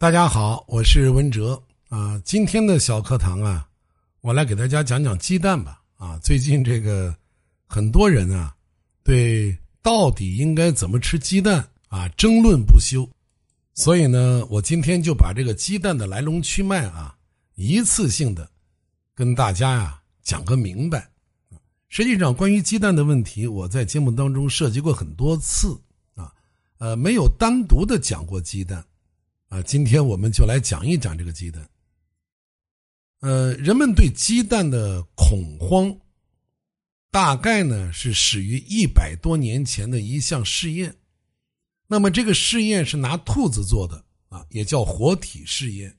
大家好，我是文哲啊。今天的小课堂啊，我来给大家讲讲鸡蛋吧。啊，最近这个很多人啊，对到底应该怎么吃鸡蛋啊争论不休。所以呢，我今天就把这个鸡蛋的来龙去脉啊，一次性的跟大家呀讲个明白。实际上，关于鸡蛋的问题，我在节目当中涉及过很多次啊，呃，没有单独的讲过鸡蛋。啊，今天我们就来讲一讲这个鸡蛋。呃，人们对鸡蛋的恐慌，大概呢是始于一百多年前的一项试验。那么这个试验是拿兔子做的啊，也叫活体试验。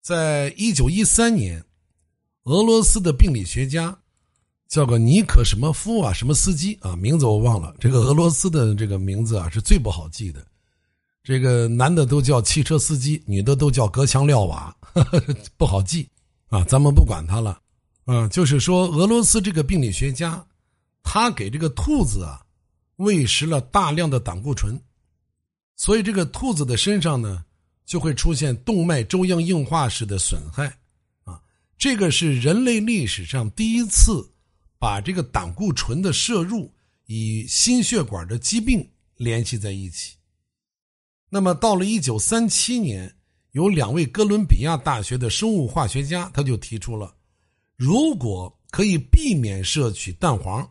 在一九一三年，俄罗斯的病理学家叫个尼可什么夫啊，什么斯基啊，名字我忘了。这个俄罗斯的这个名字啊，是最不好记的。这个男的都叫汽车司机，女的都叫隔墙撂瓦，不好记啊。咱们不管他了，啊，就是说俄罗斯这个病理学家，他给这个兔子啊喂食了大量的胆固醇，所以这个兔子的身上呢就会出现动脉粥样硬化式的损害，啊，这个是人类历史上第一次把这个胆固醇的摄入与心血管的疾病联系在一起。那么到了一九三七年，有两位哥伦比亚大学的生物化学家，他就提出了，如果可以避免摄取蛋黄，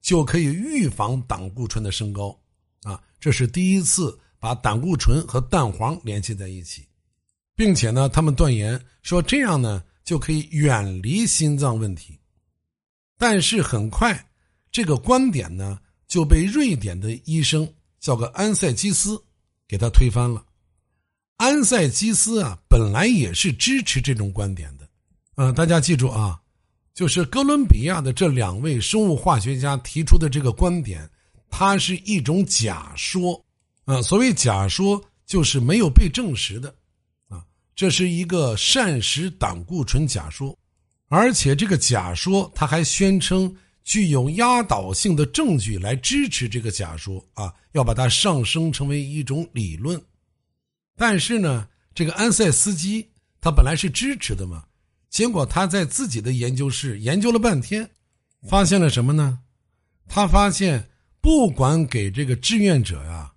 就可以预防胆固醇的升高。啊，这是第一次把胆固醇和蛋黄联系在一起，并且呢，他们断言说这样呢就可以远离心脏问题。但是很快，这个观点呢就被瑞典的医生叫个安塞基斯。给他推翻了，安塞基斯啊，本来也是支持这种观点的，嗯，大家记住啊，就是哥伦比亚的这两位生物化学家提出的这个观点，它是一种假说，啊，所谓假说就是没有被证实的，啊，这是一个膳食胆固醇假说，而且这个假说他还宣称。具有压倒性的证据来支持这个假说啊，要把它上升成为一种理论。但是呢，这个安塞斯基他本来是支持的嘛，结果他在自己的研究室研究了半天，发现了什么呢？他发现不管给这个志愿者呀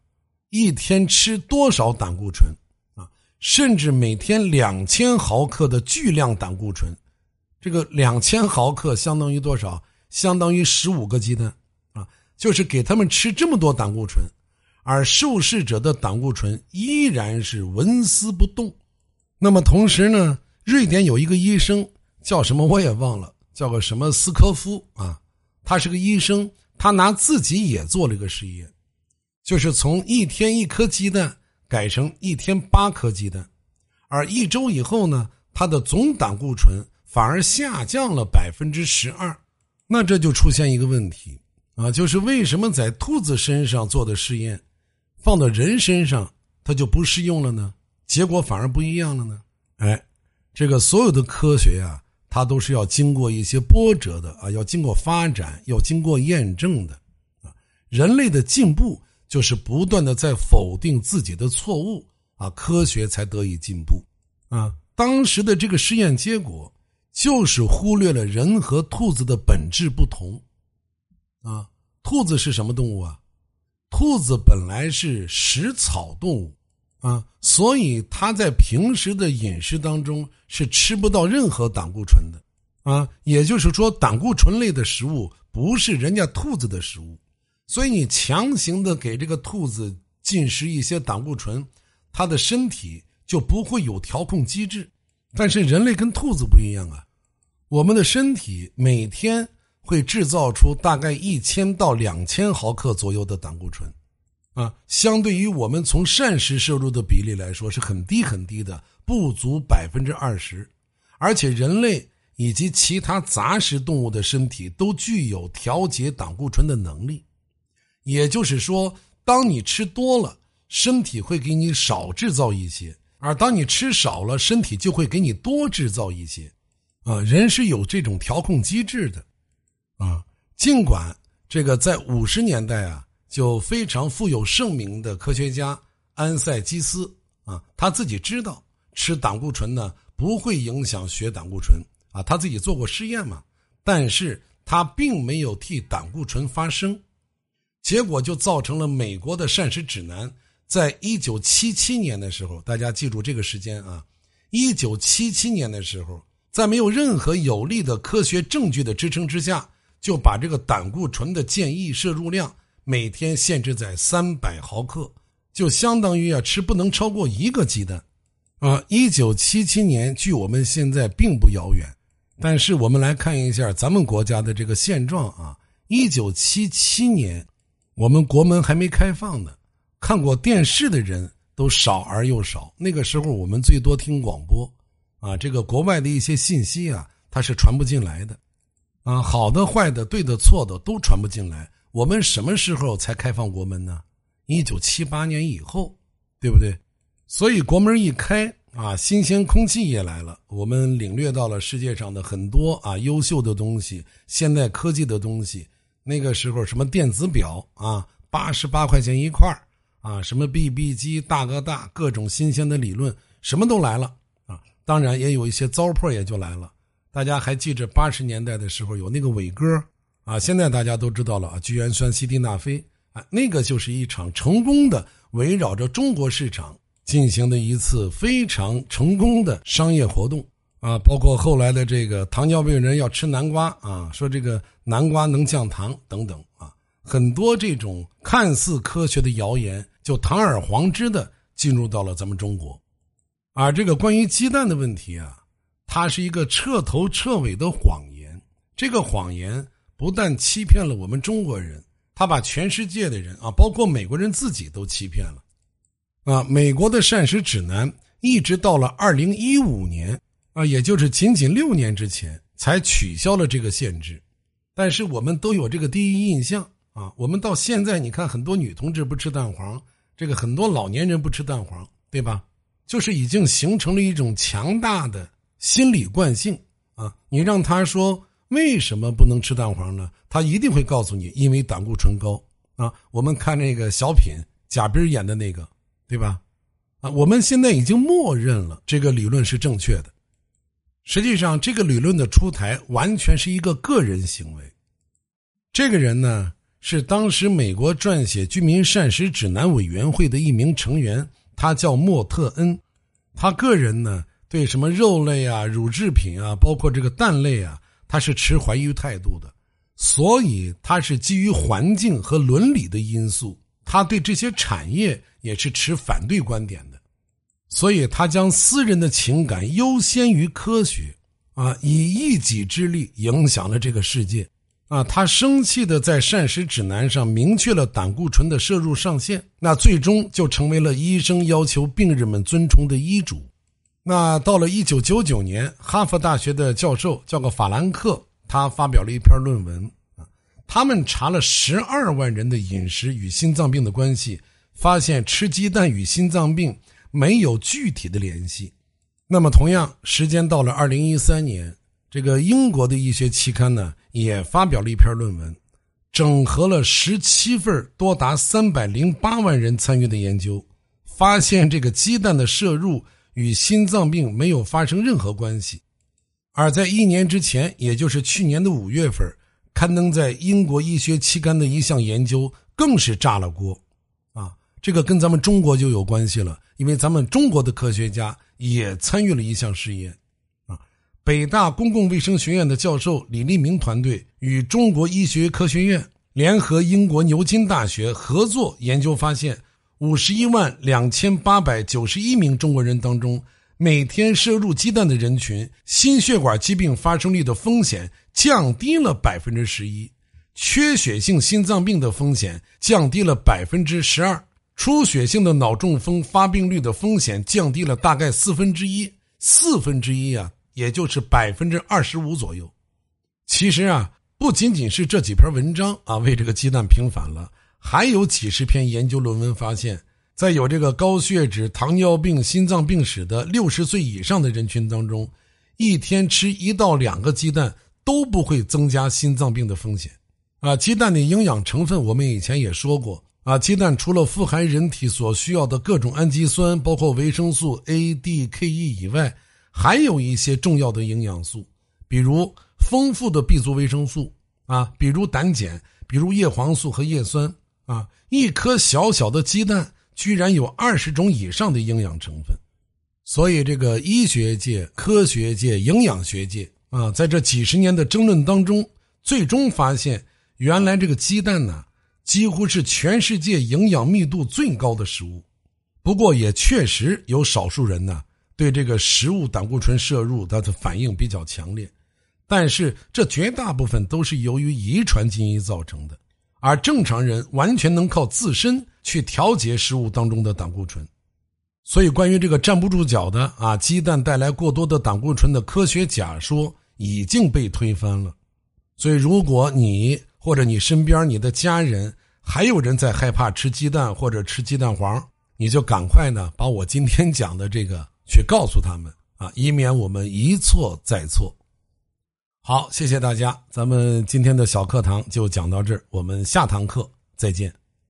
一天吃多少胆固醇啊，甚至每天两千毫克的巨量胆固醇，这个两千毫克相当于多少？相当于十五个鸡蛋，啊，就是给他们吃这么多胆固醇，而受试者的胆固醇依然是纹丝不动。那么同时呢，瑞典有一个医生叫什么我也忘了，叫个什么斯科夫啊，他是个医生，他拿自己也做了一个实验，就是从一天一颗鸡蛋改成一天八颗鸡蛋，而一周以后呢，他的总胆固醇反而下降了百分之十二。那这就出现一个问题啊，就是为什么在兔子身上做的试验，放到人身上它就不适用了呢？结果反而不一样了呢？哎，这个所有的科学呀，它都是要经过一些波折的啊，要经过发展，要经过验证的啊。人类的进步就是不断的在否定自己的错误啊，科学才得以进步啊。当时的这个实验结果。就是忽略了人和兔子的本质不同，啊，兔子是什么动物啊？兔子本来是食草动物，啊，所以它在平时的饮食当中是吃不到任何胆固醇的，啊，也就是说，胆固醇类的食物不是人家兔子的食物，所以你强行的给这个兔子进食一些胆固醇，它的身体就不会有调控机制。但是人类跟兔子不一样啊，我们的身体每天会制造出大概一千到两千毫克左右的胆固醇，啊，相对于我们从膳食摄入的比例来说是很低很低的，不足百分之二十。而且人类以及其他杂食动物的身体都具有调节胆固醇的能力，也就是说，当你吃多了，身体会给你少制造一些。而当你吃少了，身体就会给你多制造一些，啊，人是有这种调控机制的，啊，尽管这个在五十年代啊，就非常富有盛名的科学家安塞基斯啊，他自己知道吃胆固醇呢不会影响血胆固醇。啊，他自己做过实验嘛，但是他并没有替胆固醇发声，结果就造成了美国的膳食指南在一九七七年的时候，大家记住这个时间啊，一九七七年的时候，在没有任何有力的科学证据的支撑之下，就把这个胆固醇的建议摄入量每天限制在三百毫克。就相当于啊，吃不能超过一个鸡蛋，啊，一九七七年距我们现在并不遥远，但是我们来看一下咱们国家的这个现状啊，一九七七年，我们国门还没开放呢，看过电视的人都少而又少，那个时候我们最多听广播，啊，这个国外的一些信息啊，它是传不进来的，啊，好的坏的对的错的都传不进来，我们什么时候才开放国门呢？一九七八年以后，对不对？所以国门一开啊，新鲜空气也来了。我们领略到了世界上的很多啊优秀的东西，现代科技的东西。那个时候什么电子表啊，八十八块钱一块啊，什么 BB 机大哥大，各种新鲜的理论，什么都来了啊。当然也有一些糟粕也就来了。大家还记着八十年代的时候有那个伟哥啊，现在大家都知道了啊，聚氨酸西地那非。啊，那个就是一场成功的围绕着中国市场进行的一次非常成功的商业活动啊，包括后来的这个糖尿病人要吃南瓜啊，说这个南瓜能降糖等等啊，很多这种看似科学的谣言就堂而皇之的进入到了咱们中国，而这个关于鸡蛋的问题啊，它是一个彻头彻尾的谎言，这个谎言不但欺骗了我们中国人。他把全世界的人啊，包括美国人自己都欺骗了，啊，美国的膳食指南一直到了二零一五年啊，也就是仅仅六年之前才取消了这个限制，但是我们都有这个第一印象啊，我们到现在你看很多女同志不吃蛋黄，这个很多老年人不吃蛋黄，对吧？就是已经形成了一种强大的心理惯性啊，你让他说。为什么不能吃蛋黄呢？他一定会告诉你，因为胆固醇高啊。我们看那个小品，贾冰演的那个，对吧？啊，我们现在已经默认了这个理论是正确的。实际上，这个理论的出台完全是一个个人行为。这个人呢，是当时美国撰写居民膳食指南委员会的一名成员，他叫莫特恩。他个人呢，对什么肉类啊、乳制品啊，包括这个蛋类啊。他是持怀疑态度的，所以他是基于环境和伦理的因素，他对这些产业也是持反对观点的，所以他将私人的情感优先于科学，啊，以一己之力影响了这个世界，啊，他生气的在膳食指南上明确了胆固醇的摄入上限，那最终就成为了医生要求病人们遵从的医嘱。那到了一九九九年，哈佛大学的教授叫个法兰克，他发表了一篇论文啊，他们查了十二万人的饮食与心脏病的关系，发现吃鸡蛋与心脏病没有具体的联系。那么，同样时间到了二零一三年，这个英国的医学期刊呢也发表了一篇论文，整合了十七份多达三百零八万人参与的研究，发现这个鸡蛋的摄入。与心脏病没有发生任何关系，而在一年之前，也就是去年的五月份，刊登在英国医学期刊的一项研究更是炸了锅，啊，这个跟咱们中国就有关系了，因为咱们中国的科学家也参与了一项试验，北大公共卫生学院的教授李立明团队与中国医学科学院联合英国牛津大学合作研究发现。五十一万两千八百九十一名中国人当中，每天摄入鸡蛋的人群，心血管疾病发生率的风险降低了百分之十一，缺血性心脏病的风险降低了百分之十二，出血性的脑中风发病率的风险降低了大概四分之一，四分之一啊，也就是百分之二十五左右。其实啊，不仅仅是这几篇文章啊，为这个鸡蛋平反了。还有几十篇研究论文发现，在有这个高血脂、糖尿病、心脏病史的六十岁以上的人群当中，一天吃一到两个鸡蛋都不会增加心脏病的风险。啊，鸡蛋的营养成分我们以前也说过啊，鸡蛋除了富含人体所需要的各种氨基酸，包括维生素 A、D、K、E 以外，还有一些重要的营养素，比如丰富的 B 族维生素啊，比如胆碱，比如叶黄素和叶酸啊。一颗小小的鸡蛋居然有二十种以上的营养成分，所以这个医学界、科学界、营养学界啊，在这几十年的争论当中，最终发现，原来这个鸡蛋呢。几乎是全世界营养密度最高的食物，不过也确实有少数人呢对这个食物胆固醇摄入它的反应比较强烈，但是这绝大部分都是由于遗传基因造成的，而正常人完全能靠自身去调节食物当中的胆固醇，所以关于这个站不住脚的啊鸡蛋带来过多的胆固醇的科学假说已经被推翻了，所以如果你或者你身边你的家人。还有人在害怕吃鸡蛋或者吃鸡蛋黄，你就赶快呢把我今天讲的这个去告诉他们啊，以免我们一错再错。好，谢谢大家，咱们今天的小课堂就讲到这儿，我们下堂课再见。